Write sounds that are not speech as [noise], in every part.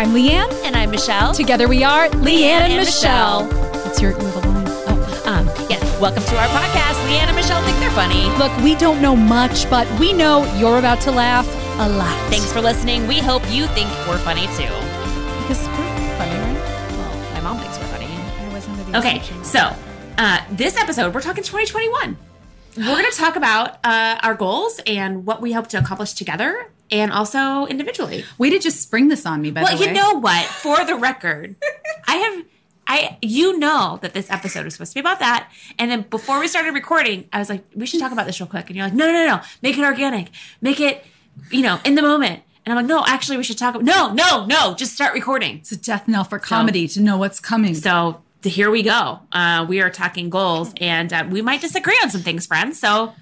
I'm Leanne. And I'm Michelle. Together we are Leanne, and, and Michelle. Michelle. What's your, a line? Oh. Um, yes, welcome to our podcast. Leanne and Michelle think they're funny. Look, we don't know much, but we know you're about to laugh a lot. Thanks for listening. We hope you think we're funny too. Because we're funny, right? Well, my mom thinks we're funny. I was under the Okay, so uh, this episode, we're talking 2021. We're going to talk about uh, our goals and what we hope to accomplish together and also individually. Way to just spring this on me, by Well, the way. Well, you know what? For the record, I have. I, you know that this episode is supposed to be about that, and then before we started recording, I was like, "We should talk about this real quick." And you're like, "No, no, no, no! Make it organic. Make it, you know, in the moment." And I'm like, "No, actually, we should talk." about, No, no, no! Just start recording. It's a death knell for comedy to know what's coming. So here we go. Uh, we are talking goals, and uh, we might disagree on some things, friends. So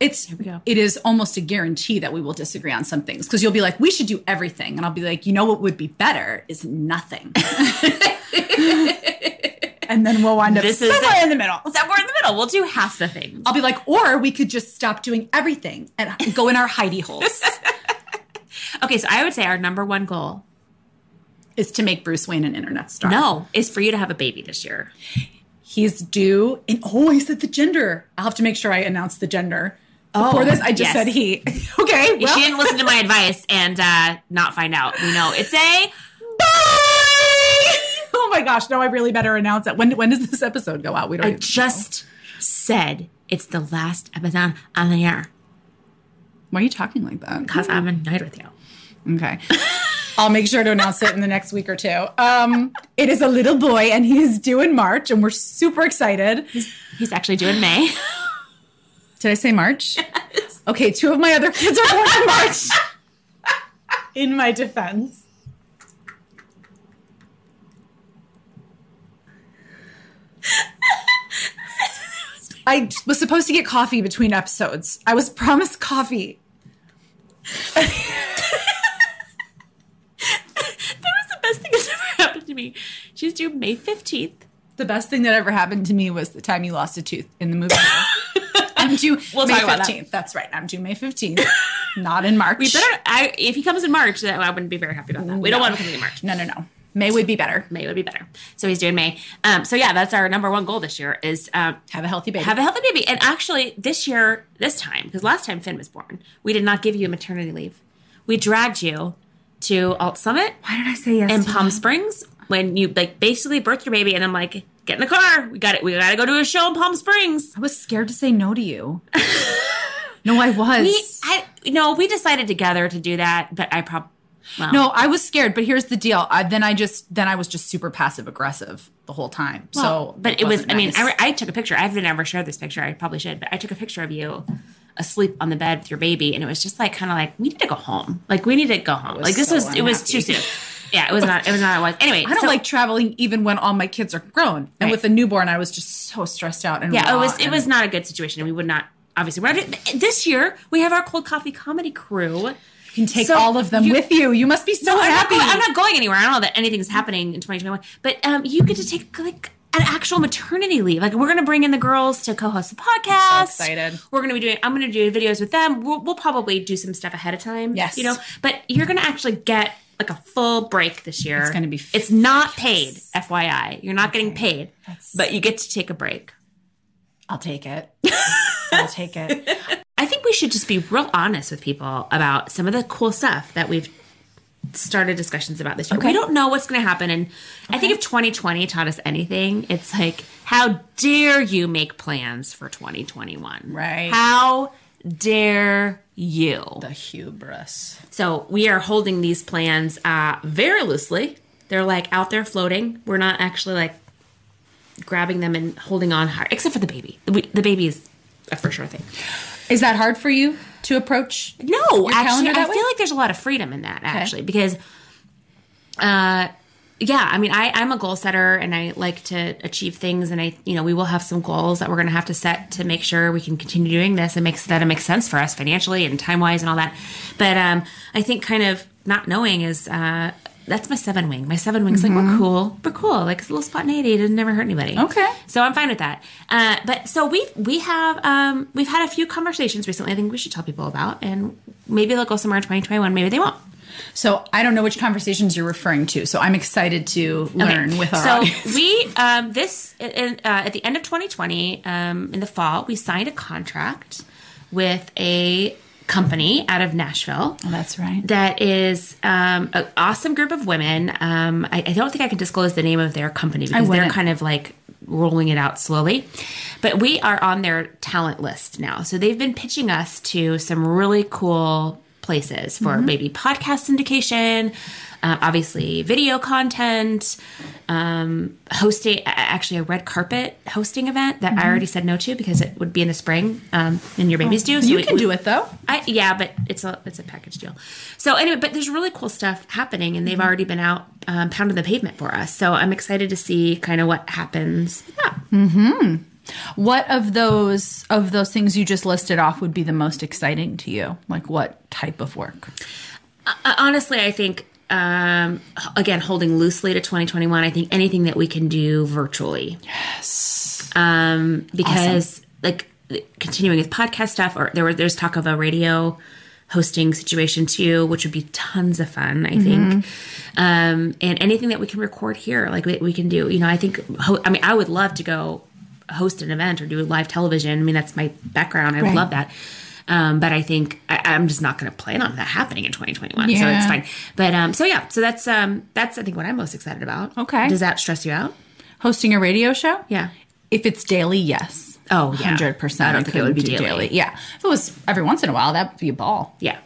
it's we go. it is almost a guarantee that we will disagree on some things because you'll be like, we should do everything, and I'll be like, you know what would be better is nothing. [laughs] and then we'll wind up This somewhere it. in the middle. somewhere in the middle, we'll do half the things. I'll be like, or we could just stop doing everything and go in our hidey holes. [laughs] Okay, so I would say our number one goal, is to make Bruce Wayne an internet star. no, is for you to have a baby this year. he's due. And oh, I said the gender. I'll have to make sure I announce the gender. Before Oh, this, I just yes. said he. [laughs] okay, well, she didn't listen to my [laughs] advice and uh, not find out. We know it's a bye. [laughs] Oh my gosh! No, I really better announce it. When when does this episode go out? We don't. I just said it's the last episode on the air. Why are you talking like that? because I'm annoyed with you. Okay. I'll make sure to announce it in the next week or two. Um, it is a little boy, and he is due in March, and we're super excited. He's actually due in May. Did I say March? [laughs] Okay, two of my other kids are born in March. [laughs] in my defense. I was supposed to get coffee between episodes. I was promised coffee. That was the best thing that's ever happened to me. She's due May 15th. The best thing that ever happened to me was the time you lost a tooth in the movie. [laughs] I'm due [laughs] We'll May talk about that. 15th. That's right. I'm due May 15th. [laughs] Not in March. We better. I, if he comes in March, then I wouldn't be very happy about that. We don't want him coming in March. No, no, no. May would be better. May would be better. So he's doing May. Um, so yeah, that's our number one goal this year is um, Have a healthy baby. have a healthy baby. And actually, this year, this time, because last time Finn was born, we did not give you a maternity leave. We dragged you to Alt Summit Why did I say yes? in Palm that? Springs when you like basically birthed your baby, and I'm like, get in the car. We got it. We got to go to a show in Palm Springs. I was scared to say no to you. [laughs] no, I was. We, I, no, we decided together to do that, but I probably. Well, no, I was scared, but here's the deal. I, then I just then I was just super passive aggressive the whole time. Well, so, but it was. wasn't I mean. I, I took a picture. I've never shared this picture. I probably should, but I took a picture of you asleep on the bed with your baby, and it was just like kind of like we need to go home. Like we need to go home. Like this so was. It was too soon. [laughs] Yeah, it was not. It was not. It was anyway. I don't so- like traveling even when all my kids are grown. And Right. with a newborn, I was just so stressed out. And Yeah, it was. It was not a good situation, and we would not. Obviously, we're not, this year we have our cold coffee comedy crew. You can take So all of them you- with you. You must be so I'm not, happy. going, I'm not going anywhere. I don't know that anything's happening in 2021, but um, you get to take like an actual maternity leave. Like we're going to bring in the girls to co-host the podcast. excited. We're going to be doing. I'm going to do videos with them. We'll, we'll probably do some stuff ahead of time. Yes. you know. But you're going to actually get like a full break this year. It's gonna be f- It's not paid, FYI. You're not getting paid, That's- but you get to take a break. I'll take it. [laughs] I'll take it. I think we should just be real honest with people about some of the cool stuff that we've started discussions about this year. Okay. We don't know what's going to happen. And I think if 2020 taught us anything, it's like, how dare you make plans for 2021? Right. How dare you? The hubris. So we are holding these plans uh, very loosely. They're like out there floating. We're not actually like grabbing them and holding on hard, except for the baby. The, the baby is a for sure thing. Is that hard for you to approach? No, actually, I way? feel like there's a lot of freedom in that actually because, uh, yeah, I mean, I I'm a goal setter and I like to achieve things, and I you know we will have some goals that we're going to have to set to make sure we can continue doing this and makes that it makes sense for us financially and time wise and all that. But um, I think kind of not knowing is. Uh, that's my seven wing. My seven wing's like we're cool, we're cool. Like it's a little spontaneity. It doesn't never hurt anybody. Okay. So I'm fine with that. Uh, but so we we have um, we've had a few conversations recently. I think we should tell people about, and maybe they'll go somewhere in 2021. Maybe they won't. So I don't know which conversations you're referring to. So I'm excited to learn with our so audience. we um, this in, uh, at the end of 2020 um, in the fall we signed a contract with a company out of Nashville. Oh, that's right. That is um, an awesome group of women. Um, I, I don't think I can disclose the name of their company because they're kind of like rolling it out slowly. But we are on their talent list now. So they've been pitching us to some really cool places for Mm-hmm. maybe podcast syndication, uh, obviously video content, um, hosting actually a red carpet hosting event that I already said no to because it would be in the spring um, and your babies do. So you we- can we- do it though. I, yeah, but it's a it's a package deal. So anyway, but there's really cool stuff happening, and they've Mm-hmm. already been out um, pounding the pavement for us. So I'm excited to see kind of what happens. with that. What of those of those things you just listed off would be the most exciting to you? Like what type of work? Uh, honestly, I think um, again holding loosely to 2021. I think anything that we can do virtually, Yes. um, because like continuing with podcast stuff, or there was there's talk of a radio hosting situation too, which would be tons of fun. I think, um, and anything that we can record here, like we, we can do. You know, I think. Ho- I mean, I would love to go host an event or do live television. I mean, that's my background. I would Right. love that. Um, but I think I, I'm just not going to plan on that happening in 2021. So it's fine. But um, so yeah, so that's um, that's I think what I'm most excited about. Okay. Does that stress you out? Hosting a radio show? Yeah. If it's daily, yes. Oh, yeah. Hundred percent. I don't think it would be daily. Yeah. If it was every once in a while, that would be a ball. Yeah.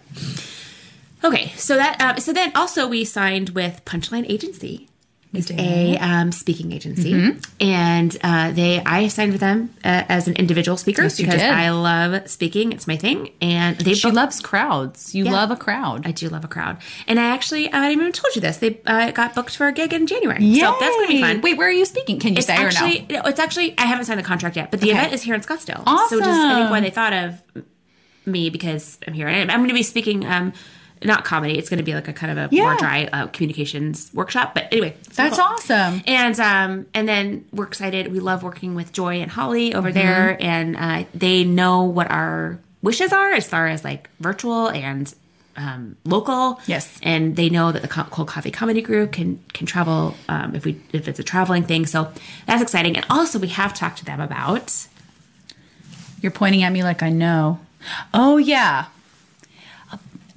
Okay, so that um, so then also we signed with Punchline Agency. It's a um, speaking agency, Mm-hmm. and uh, they I signed with them uh, as an individual speaker Yes, because. I love speaking. It's my thing, and they She loves crowds. You Yeah. love a crowd. I do love a crowd, and I actually I haven't even told you this. They uh, got booked for a gig in January, so that's gonna be fun. Wait, where are you speaking? Can you It's say actually or no? it's actually I haven't signed the contract yet, but the Okay. event is here in Scottsdale. Awesome. So just I think why they thought of me because I'm here, and I'm going to be speaking. Um, not comedy. It's going to be like a kind of a more dry uh, communications workshop. But anyway, That's cool. awesome. And um, and then we're excited. We love working with Joy and Holly over Mm-hmm. there, and uh, they know what our wishes are as far as like virtual and um, local. Yes. and they know that the Cold Coffee Comedy Group can can travel um, if we if it's a traveling thing. So that's exciting. And also, we have talked to them about You're pointing at me like I know. Oh yeah.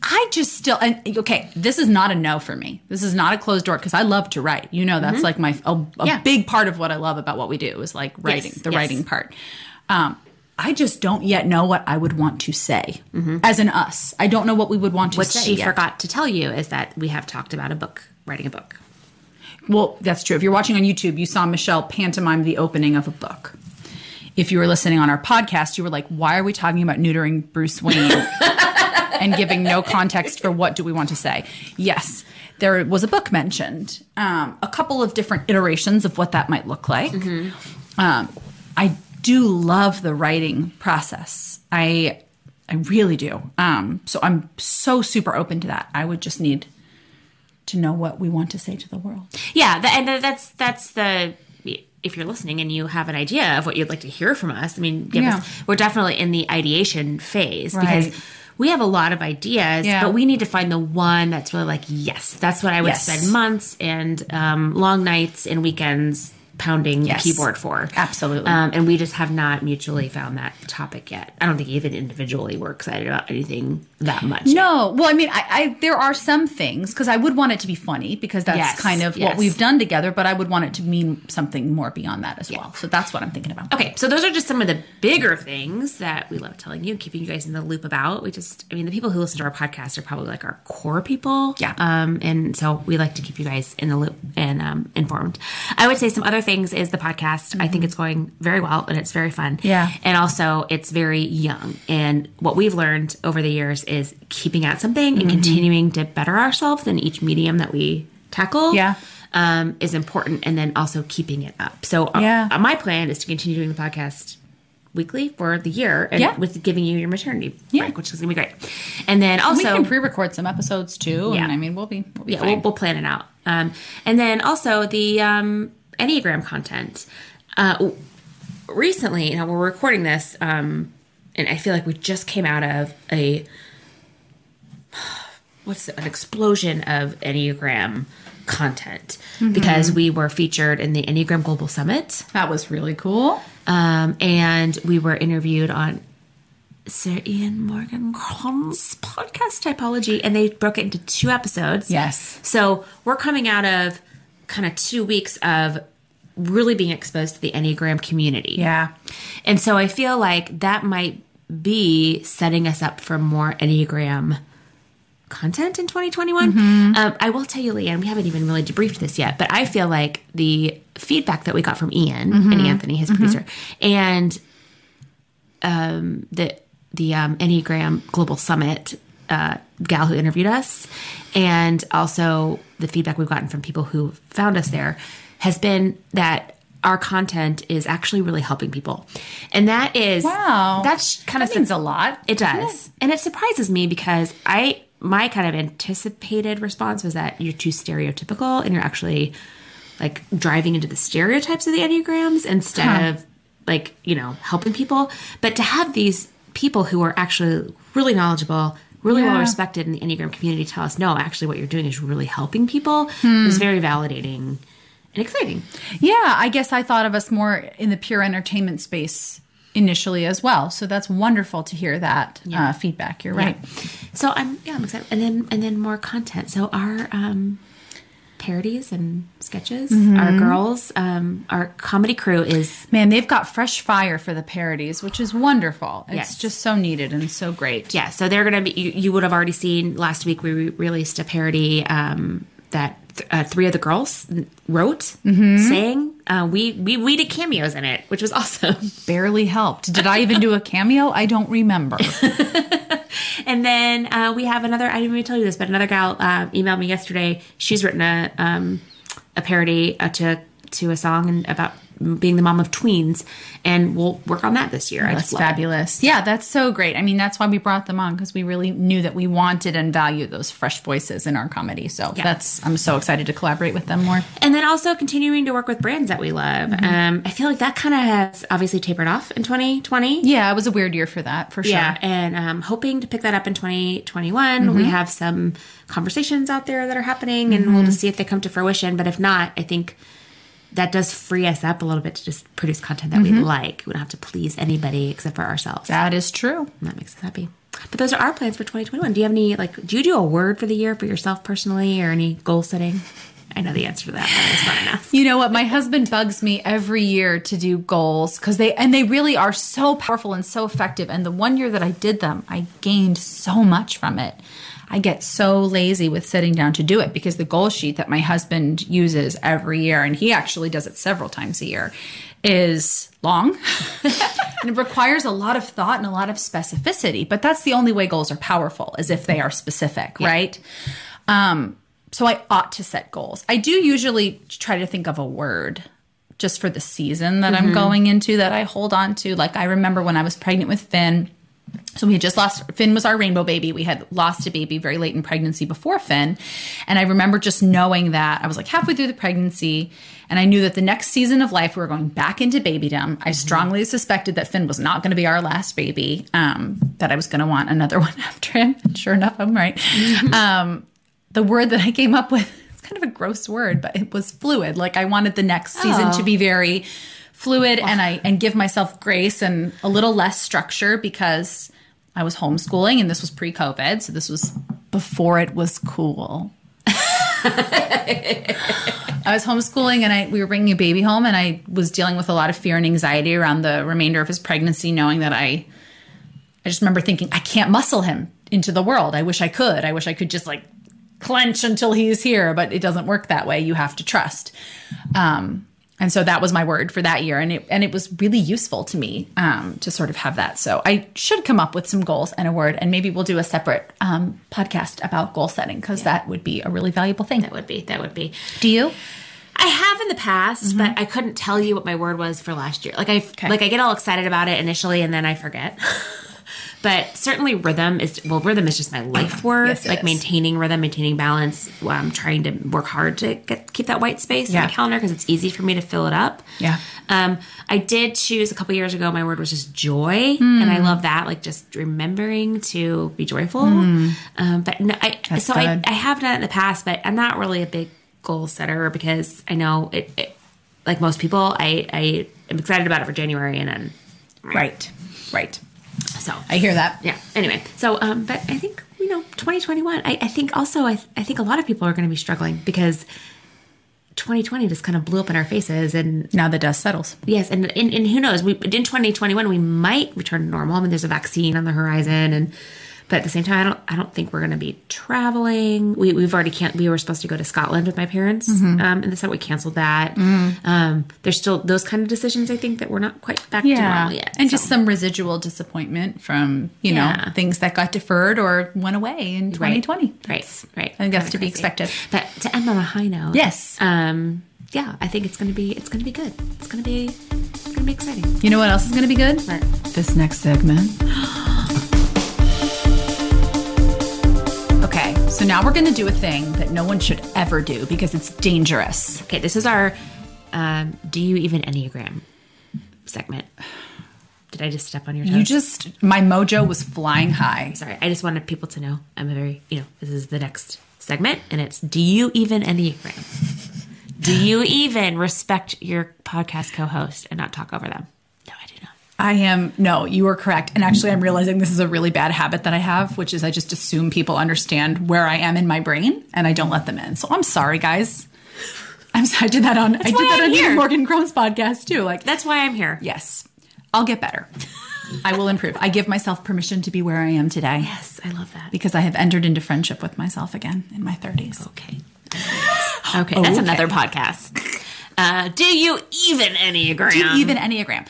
I just still and okay. This is not a no for me. This is not a closed door because I love to write. You know, that's like my a, a Mm-hmm. Yeah. big part of what I love about what we do is like writing, the yes. writing part. Um, I just don't yet know what I would want to say as an us. I don't know what we would want to what say. Mm-hmm. she yet. forgot to tell you is that we have talked about a book, writing a book. Well, that's true. If you're watching on YouTube, you saw Michelle pantomime the opening of a book. If you were listening on our podcast, you were like, why are we talking about neutering Bruce Wayne [laughs] and giving no context for what do we want to say? Yes, there was a book mentioned, um, a couple of different iterations of what that might look like. Um, I do love the writing process. I I really do. Um, so I'm so super open to that. I would just need to know what we want to say to the world. Yeah, the, and that's that's the if you're listening and you have an idea of what you'd like to hear from us. I mean, give Yeah. us, we're definitely in the ideation phase Right. because we have a lot of ideas, Yeah. but we need to find the one that's really like, yes, that's what I would Yes. spend months and um, long nights and weekends pounding Yes. the keyboard for. Absolutely. Um, and we just have not mutually found that topic yet. I don't think even individually we're excited about anything that much. No, well, I mean, I, I there are some things because I would want it to be funny because that's Yes, kind of yes. what we've done together. But I would want it to mean something more beyond that as well. So that's what I'm thinking about. Okay, so those are just some of the bigger things that we love telling you, keeping you guys in the loop about. We just, I mean, the people who listen to our podcast are probably like our core people. Yeah. Um, and so we like to keep you guys in the loop and um, informed. I would say some other things is the podcast. I think it's going very well and it's very fun. Mm-hmm. Yeah. And also it's very young. And what we've learned over the years is keeping at something Mm-hmm. and continuing to better ourselves in each medium that we tackle Yeah. um, is important, and then also keeping it up. So, uh, Yeah. uh, my plan is to continue doing the podcast weekly for the year, and Yeah. with giving you your maternity Yeah. break, which is gonna be great. And then also, we can pre-record some episodes too. Yeah. And I mean, we'll be, we'll be yeah, we'll, we'll plan it out. Um, and then also the um, Enneagram content. Uh, recently, now we're recording this, um, and I feel like we just came out of a what's an explosion of Enneagram content Mm-hmm. because we were featured in the Enneagram Global Summit. That was really cool. Um, and we were interviewed on Sir Ian Morgan Cron's podcast Typology, and they broke it into two episodes. Yes. So we're coming out of kind of two weeks of really being exposed to the Enneagram community. Yeah. And so I feel like that might be setting us up for more Enneagram content in 2021. Um, I will tell you, Leanne, we haven't even really debriefed this yet, but I feel like the feedback that we got from Ian and Anthony, his producer, and um, the the um, Enneagram Global Summit uh, gal who interviewed us, and also the feedback we've gotten from people who found us there, has been that our content is actually really helping people, and that is Wow. That's kind of That means a lot. it does. And it surprises me because I my kind of anticipated response was that you're too stereotypical and you're actually like driving into the stereotypes of the Enneagrams instead Huh. of like, you know, helping people. But to have these people who are actually really knowledgeable, really Yeah. well respected in the Enneagram community tell us, no, actually what you're doing is really helping people Hmm. is very validating and exciting. Yeah, I guess I thought of us more in the pure entertainment space initially as well. So that's wonderful to hear that uh, feedback. You're right. So I'm yeah, I'm excited. And then and then more content. So our um parodies and sketches, Mm-hmm. our girls, um our comedy crew is Man, they've got fresh fire for the parodies, which is wonderful. It's Yes. just so needed and so great. yeah, so they're gonna be you, you would have already seen last week we re- released a parody um that th- uh, three of the girls wrote, Mm-hmm. sang. Uh, we we we did cameos in it, which was awesome. [laughs] Barely helped. Did I even do a cameo? I don't remember. [laughs] And then uh, we have another. I didn't even tell you this, but another gal uh, emailed me yesterday. She's written a um, a parody uh, to to a song and about being the mom of tweens, and we'll work on that this year. I That's love it. fabulous. Yeah, that's so great. I mean, that's why we brought them on because we really knew that we wanted and valued those fresh voices in our comedy. So that's I'm so excited to collaborate with them more. And then also continuing to work with brands that we love. Mm-hmm. Um, I feel like that kind of has obviously tapered off in 2020. Yeah, it was a weird year for that for sure. Yeah, and um, hoping to pick that up in 2021. Mm-hmm. We have some conversations out there that are happening, and Mm-hmm. we'll just see if they come to fruition. But if not, I think that does free us up a little bit to just produce content that Mm-hmm. we like. We don't have to please anybody except for ourselves. That is true. And that makes us happy. But those are our plans for 2021. Do you have any like? Do you do a word for the year for yourself personally, or any goal setting? I know the answer to that, but I just want. You know what? My husband bugs me every year to do goals because they and they really are so powerful and so effective. And the one year that I did them, I gained so much from it. I get so lazy with sitting down to do it because the goal sheet that my husband uses every year, and he actually does it several times a year, is long [laughs] and it requires a lot of thought and a lot of specificity. But that's the only way goals are powerful, is if they are specific, right? Um, so I ought to set goals. I do usually try to think of a word just for the season that I'm going into that I hold on to. Like I remember when I was pregnant with Finn. So we had just lost Finn was our rainbow baby. We had lost a baby very late in pregnancy before Finn. And I remember just knowing that I was like halfway through the pregnancy and I knew that the next season of life we were going back into babydom. I strongly suspected that Finn was not going to be our last baby, um, that I was going to want another [laughs] one after him. And sure enough, I'm right. Um, the word that I came up with, [laughs] it's kind of a gross word, but it was fluid. Like I wanted the next season to be very fluid and I [laughs] and give myself grace and a little less structure because I was homeschooling and this was pre-COVID, so this was before it was cool. [laughs] I was homeschooling and I we were bringing a baby home and I was dealing with a lot of fear and anxiety around the remainder of his pregnancy knowing that I I just remember thinking I can't muscle him into the world. I wish I could. I wish I could just like clench until he's here, but it doesn't work that way. You have to trust. Um, and so that was my word for that year, and it and it was really useful to me um, to sort of have that. So I should come up with some goals and a word, and maybe we'll do a separate um, podcast about goal setting because that would be a really valuable thing. That would be. That would be. Do you? I have in the past, but I couldn't tell you what my word was for last year. Like I like I get all excited about it initially and then I forget. [laughs] but certainly rhythm is well, rhythm is just my life work. Yes, like is. maintaining rhythm, maintaining balance. I'm trying to work hard to get, keep that white space in my calendar because it's easy for me to fill it up. Yeah. Um, I did choose a couple years ago. My word was just joy, Hmm. and I love that. Like just remembering to be joyful. Um, but no, I That's so I. I have done it in the past, but I'm not really a big goal setter because I know it. it like most people, I I am excited about it for January, and then Right. Right. So I hear that. yeah. Anyway, so um, but I think you know, 2021. I, I think also I, I think a lot of people are going to be struggling because 2020 just kind of blew up in our faces, and Now the dust settles. yes, and and, and who knows? We in 2021 we might return to normal. I mean, there's a vaccine on the horizon, and but at the same time, I don't I don't think we're going to be traveling. We we've already can't. We were supposed to go to Scotland with my parents, Mm-hmm. um, and we canceled that. Um, there's still those kind of decisions. I think that we're not quite back to normal yet, And so. just some residual disappointment from, you Yeah. know, things that got deferred or went away in 2020. Right, right. I think that's Kinda to be expected. But to end on a high note, Yes. Um, yeah, I think it's gonna be it's gonna be good. It's gonna be it's gonna be exciting. You know what else is going to be good? What? This next segment. [gasps] so now we're going to do a thing that no one should ever do because it's dangerous. Okay, this is our um, do you even enneagram segment. Did I just step on your toes? You just, my mojo was flying high. Sorry, I just wanted people to know I'm a very you know this is the next segment and it's do you even enneagram? do you even respect your podcast co-host and not talk over them? I do not. I am, no, you are correct. And actually, I'm realizing this is a really bad habit that I have, which is I just assume people understand where I am in my brain and I don't let them in. So I'm sorry, guys. I'm sorry. I did that on, I did that I'm on here. Morgan Cron's podcast too. Like, That's why I'm here. yes, I'll get better. I will improve. I give myself permission to be where I am today Yes, I love that. because I have entered into friendship with myself again in my 30s. Okay. Okay, that's Okay. another podcast. Uh, do you even Enneagram? Do you even Enneagram?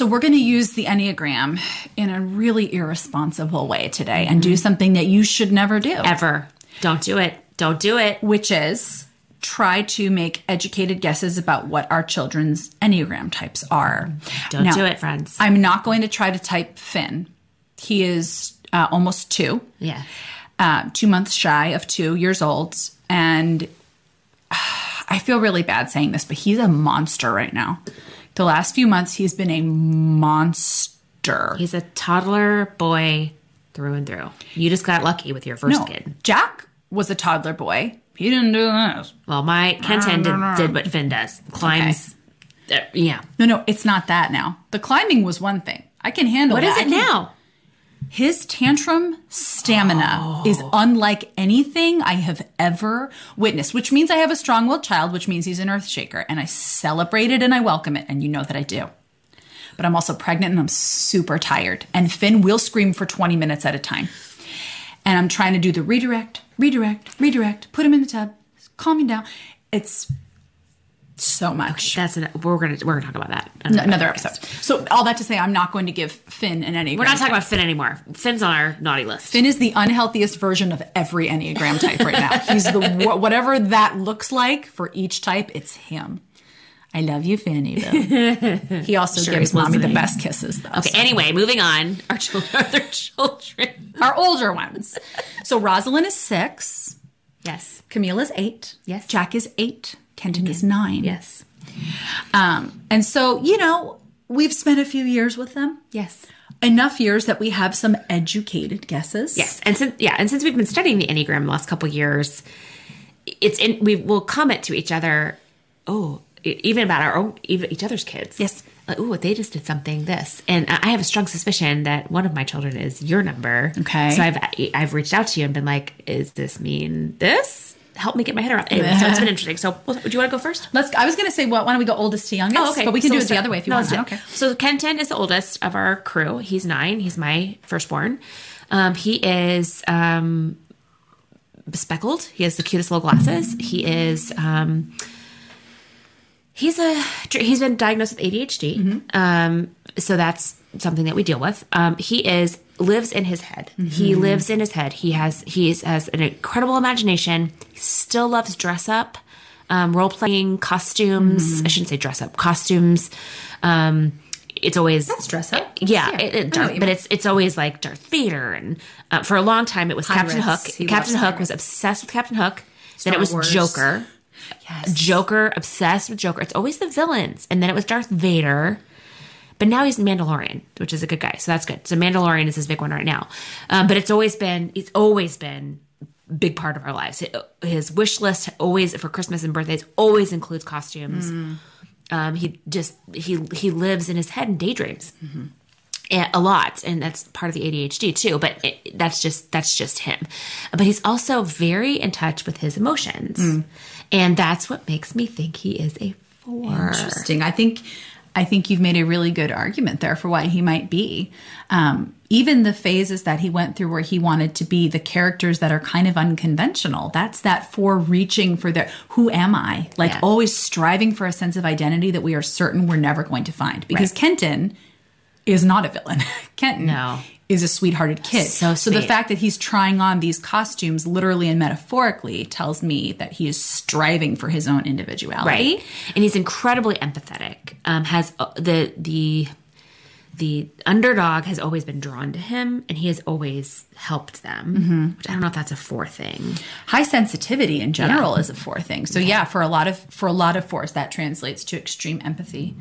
So we're going to use the Enneagram in a really irresponsible way today and do something that you should never do. ever? Don't do it. Don't do it. which is try to make educated guesses about what our children's Enneagram types are. Don't Now, do it, friends. I'm not going to try to type Finn. He is uh, almost two, yeah. uh, two months shy of two years old. And [sighs] I feel really bad saying this, but he's a monster right now. The last few months, he's been a monster. He's a toddler boy through and through. You just got lucky with your first no, kid. Jack was a toddler boy. He didn't do this. Well, my Kenton did, did what Finn does. Climbs. Uh, yeah. No, no, it's not that now. The climbing was one thing. I can handle What that. is it now? His tantrum stamina is Oh. unlike anything I have ever witnessed, which means I have a strong willed child, which means he's an earth shaker. And I celebrate it and I welcome it. And you know that I do. But I'm also pregnant and I'm super tired. And Finn will scream for 20 minutes at a time. And I'm trying to do the redirect, redirect, redirect, put him in the tub, calm him down. It's so much. That's an, we're gonna we're gonna talk about that N- another episode. So all that to say, I'm not going to give Finn an Enneagram. We're not talking type. about Finn anymore. Finn's on our naughty list. Finn is the unhealthiest version of every Enneagram type right now. He's the whatever that looks like for each type. It's him. I love you. Though. [laughs] He also Sure gives mommy the best kisses, though. Okay. Anyway, moving on. Our children, [laughs] other children. Our older ones. So Rosalind is six. Yes. Camille is eight. Yes. Jack is eight. Kenton is nine. Yes. Um, and so you know we've spent a few years with them. Yes. Enough years that we have some educated guesses. Yes, and since yeah, and since we've been studying the enneagram the last couple of years, it's in we will comment to each other. Oh, even about our own even each other's kids. Yes. Like, oh, they just did something this, and I have a strong suspicion that one of my children is your number. Okay. So I've I've reached out to you and been like, "Is this mean this?" Help me get my head around. Anyway, so it's been interesting. So, well, do you want to go first? Let's. I was going to say, well, why don't we go oldest to youngest? Oh, okay. But we can So do it the other way if you No, want. Okay. So Kenton is the oldest of our crew. He's nine. He's my firstborn. Um, he is um, bespeckled. He has the cutest little glasses. He is. Um, he's a. He's been diagnosed with ADHD. Mm-hmm. Um, so that's something that we deal with. Um, he is lives in his head. He Mm-hmm. lives in his head. He has he has an incredible imagination. He still loves dress up, um, role playing costumes. Mm-hmm. I shouldn't say dress up costumes. Um, it's always dress up. Yeah, Yeah, it, it, Darth, but it's it's always like Darth Vader, and uh, for a long time it was Captain Hook. He Captain Hook was obsessed with Captain Hook. then it was Wars. Joker. Yes. Joker obsessed with Joker. It's always the villains, and then it was Darth Vader. But now he's Mandalorian, which is a good guy, so that's good. So Mandalorian is his big one right now. Um, but it's always been, it's always been a big part of our lives. His wish list always for Christmas and birthdays always includes costumes. Um, he just he he lives in his head and daydreams a a lot and that's part of the ADHD too but it, that's just that's just him but he's also very in touch with his emotions and that's what makes me think he is a four Interesting. I think I think you've made a really good argument there for why he might be. Um, even the phases that he went through where he wanted to be the characters that are kind of unconventional. That's that for reaching for their who am I? Like Yeah. always striving for a sense of identity that we are certain we're never going to find. Because Right. Kenton is not a villain. [laughs] Kenton No. Is a sweethearted kid. So so the fact that he's trying on these costumes literally and metaphorically tells me that he is striving for his own individuality. right and he's incredibly empathetic um has uh, the the the underdog has always been drawn to him and he has always helped them which i don't know if that's a four thing high sensitivity in general is a four thing. So yeah, for a lot of for a lot of fours that translates to extreme empathy.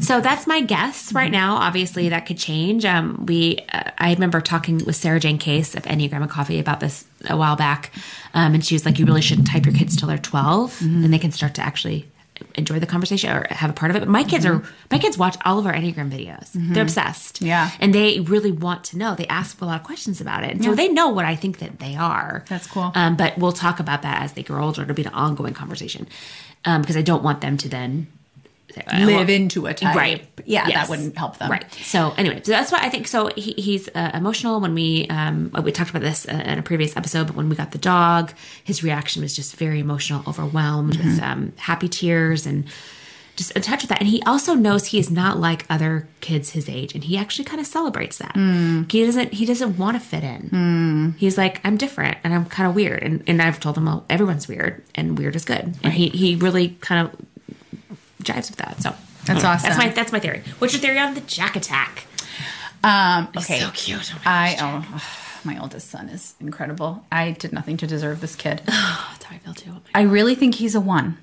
So that's my guess right now. Obviously, that could change. Um, we, uh, I remember talking with Sarah Jane Case of Enneagram and Coffee about this a while back, um, and she was like, "You really shouldn't type your kids till they're 12 and they can start to actually enjoy the conversation or have a part of it." But my kids are my kids watch all of our Enneagram videos. They're obsessed. Yeah. and they really want to know. They ask a lot of questions about it, and so they know what I think that they are. That's cool. Um, but we'll talk about that as they grow older. It'll be an ongoing conversation um, because I don't want them to then. Live into a type. Right. Yeah, Yes. that wouldn't help them. Right. So anyway, so that's why I think so. He, he's uh, emotional. When we um, we talked about this uh, in a previous episode, but when we got the dog, his reaction was just very emotional, overwhelmed Mm-hmm. with um, happy tears and just in touch with that. And he also knows he is not like other kids his age, and he actually kind of celebrates that. Mm. He doesn't. He doesn't want to fit in. He's like, I'm different, and I'm kind of weird. And and I've told him, well, everyone's weird, and weird is good. And he he really kind of jives with that. So That's awesome. That's my that's my theory. What's your theory on the Jack Attack? Um, okay. So cute. Oh my I oh, my oldest son is incredible. I did nothing to deserve this kid. Oh, [sighs] that's how I feel too. Oh I really think he's a one.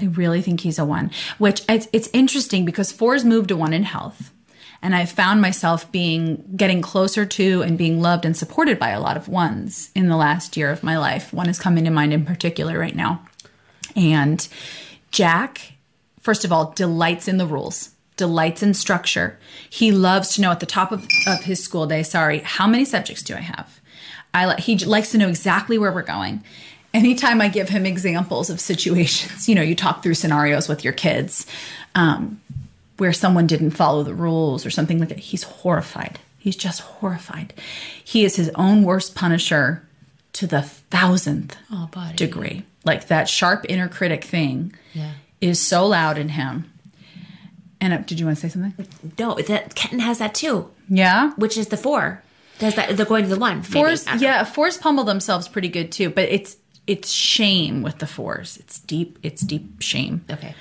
I really think he's a one, which it's, it's interesting because fours moved to one in health. And I found myself being getting closer to and being loved and supported by a lot of ones in the last year of my life. One is coming to mind in particular right now. And Jack, first of all, delights in the rules, delights in structure. He loves to know at the top of, of his school day, sorry, how many subjects do I have? I li- he j- likes to know exactly where we're going. Anytime I give him examples of situations, you know, you talk through scenarios with your kids um, where someone didn't follow the rules or something like that, he's horrified. He's just horrified. He is his own worst punisher to the thousandth Oh, degree. Like that sharp inner critic thing Yeah. Is so loud in him. And uh, did you want to say something? No, that Kenton has that too, Yeah. which is the four. Does that? They're going to the one. Fours, I don't know. yeah, fours pummel themselves pretty good too, but it's it's shame with the fours. It's deep. It's deep shame. Okay.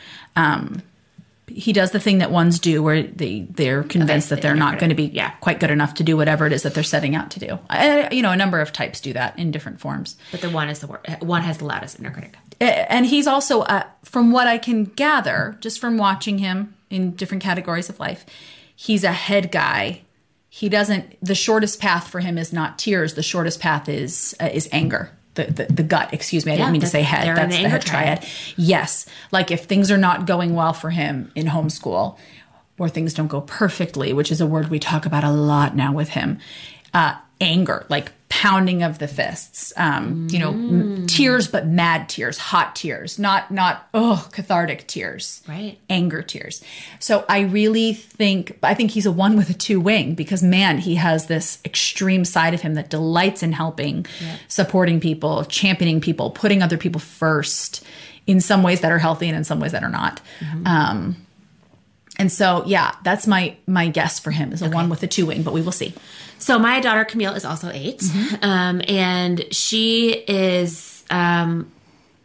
He does the thing that ones do, where they they're convinced that they're not going to be. Yeah. quite good enough to do whatever it is that they're setting out to do. Uh, you know, a number of types do that in different forms. But the one is the wor- One has the loudest inner critic. and he's also uh, from what i can gather just from watching him in different categories of life he's a head guy he doesn't the shortest path for him is not tears the shortest path is uh, is anger the, the, the gut excuse me i Yeah, didn't mean to say head that's the the head triad. yes like if things are not going well for him in homeschool or things don't go perfectly which is a word we talk about a lot now with him uh, anger like pounding of the fists um, you know m- tears but mad tears hot tears not not oh cathartic tears Right. anger tears. So i really think i think he's a one with a two wing because man he has this extreme side of him that delights in helping supporting people championing people putting other people first in some ways that are healthy and in some ways that are not. Um, and so yeah that's my my guess for him is a one with a two wing but we will see So my daughter Camille is also 8 um, and she is um,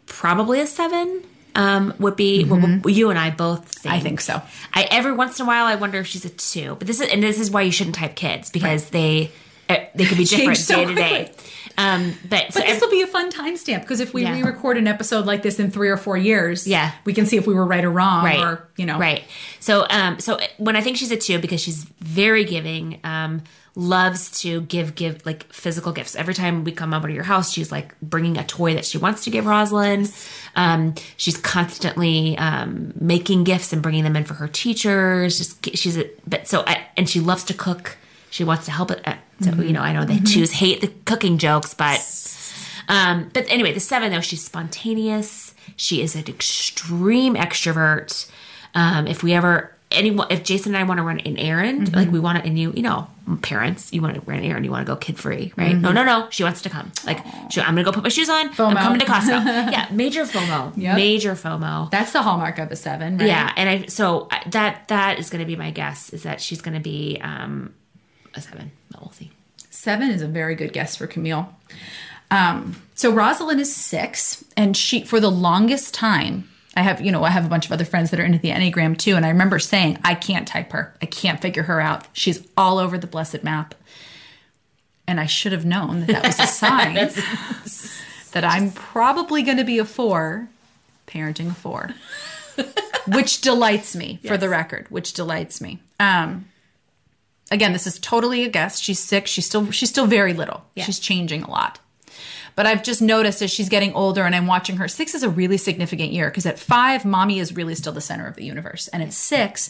probably a seven. um, would be well, you and I both think. Mm-hmm. I think so. I every once in a while I wonder if she's a two, but this is and this is why you shouldn't type kids because they uh, they could be different so day to day. Um, but so But this will be a fun timestamp because if we Yeah. re-record an episode like this in three or four years, Yeah. we can see if we were right or wrong, right. or you know, right. So um so when i think she's a two because she's very giving um loves to give give like physical gifts. Every time we come over to your house she's like bringing a toy that she wants to give rosalind. Um she's constantly um making gifts and bringing them in for her teachers. Just she's a but so I, and she loves to cook she wants to help it uh, so you know i know they choose hate the cooking jokes but [laughs] um, but anyway, the seven though, she's spontaneous. She is an extreme extrovert. Um, if we ever anyone, if Jason and I want to run an errand, like we want to, and you, you know, parents, you want to run an errand, you want to go kid free, right? No, no, no. She wants to come. Like, she, I'm gonna go put my shoes on. FOMO. I'm coming to Costco. [laughs] yeah, major FOMO. Yep. Major FOMO. That's the hallmark of a seven, right? Yeah, and I so that that is going to be my guess is that she's going to be um, a seven. But we'll see. Seven is a very good guess for Camille. Um, so Rosalind is six, and she for the longest time. I have, you know, I have a bunch of other friends that are into the Enneagram too, and I remember saying, I can't type her. I can't figure her out. She's all over the blessed map. And I should have known that that was a sign [laughs] that I'm probably going to be a four, parenting a four, [laughs] which delights me for the record, which delights me. Um, again, this is totally a guess. She's six. She's still she's still very little. She's changing a lot. But I've just noticed as she's getting older and I'm watching her, six is a really significant year because at five, mommy is really still the center of the universe. And at six,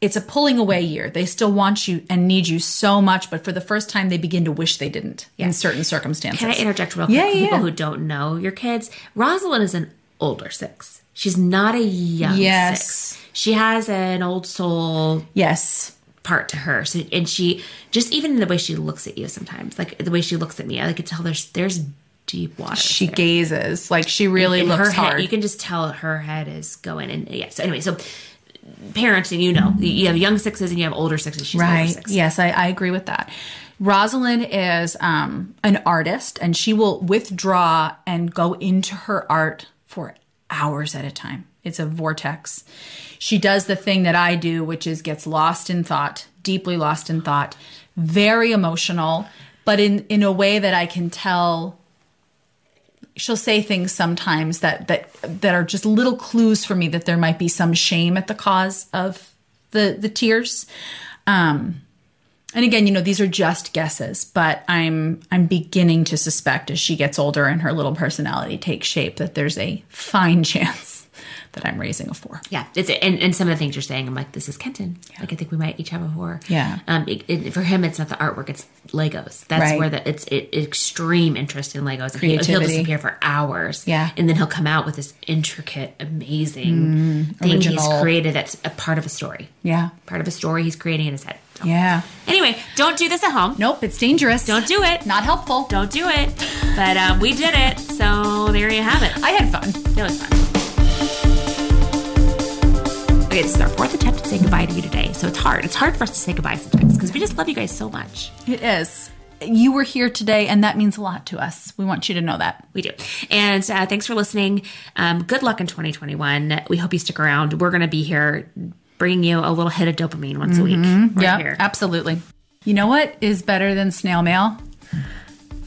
it's a pulling away year. They still want you and need you so much, but for the first time, they begin to wish they didn't in certain circumstances. Can I interject real quick Yeah, for yeah, people who don't know your kids? Rosalind is an older six. She's not a young Yes. six. She has an old soul yes. Part to her. So and she just even in the way she looks at you sometimes, like the way she looks at me, I could tell there's there's deep water. She gazes like she really looks her hard. head. You can just tell her head is going. And yeah. So anyway, so parenting, you know, you have young sixes and you have older sixes. She's Right. six. Yes, I, I agree with that. Rosalind is um, an artist and she will withdraw and go into her art for hours at a time. It's a vortex. She does the thing that I do, which is gets lost in thought, deeply lost in thought, very emotional, but in, in a way that I can tell she'll say things sometimes that that that are just little clues for me that there might be some shame at the cause of the the tears um and again you know these are just guesses but i'm i'm beginning to suspect as she gets older and her little personality takes shape that there's a fine [laughs] chance that i'm raising a four Yeah, it's and, and some of the things you're saying, I'm like, this is Kenton. Like, I think we might each have a four. Yeah. Um, it, it, for him, it's not the artwork; it's Legos. That's Right. where the it's it, extreme interest in Legos. And he- He'll disappear for hours. Yeah. and then he'll come out with this intricate, amazing thing he's created. That's a part of a story. yeah Part of a story he's creating in his head. So- yeah Anyway, don't do this at home. nope it's dangerous Don't do it. not helpful Don't do it. But um, we did it, so there you have it. i had fun It was fun. Okay, this is our fourth attempt to say goodbye to you today. So it's hard. It's hard for us to say goodbye sometimes because we just love you guys so much. it is you were here today and that means a lot to us we want you to know that We do. And uh, thanks for listening. Um, good luck in 2021. We hope you stick around. We're going to be here bringing you a little hit of dopamine once a week. Right yeah, here. absolutely. You know what is better than snail mail?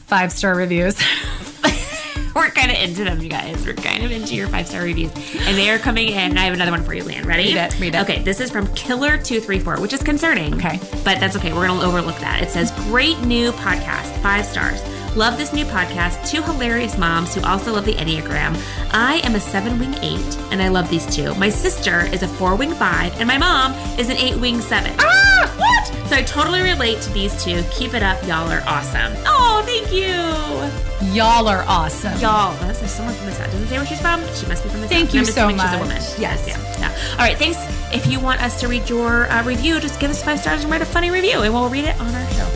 Five star reviews. [laughs] We're kind of into them, you guys. We're kind of into your five star reviews. And they are coming in. I have another one for you, Lan. Ready? Read it, read it. Okay, this is from Killer234, which is concerning. Okay. But that's okay. We're going to overlook that. It says, Great new podcast, five stars. Love this new podcast. Two hilarious moms who also love the Enneagram. I am a seven wing eight, and I love these two. My sister is a four wing five, and my mom is an eight wing seven. Ah! So I totally relate to these two. Keep it up. Y'all are awesome. Oh, thank you. Y'all are awesome. Y'all, that's there's someone from the South. Doesn't say where she's from. She must be from the Thank South. you I'm so assuming She's a much. woman. Yes. Yeah. yeah. All right. Thanks. If you want us to read your uh, review, just give us five stars and write a funny review, and we'll read it on our show.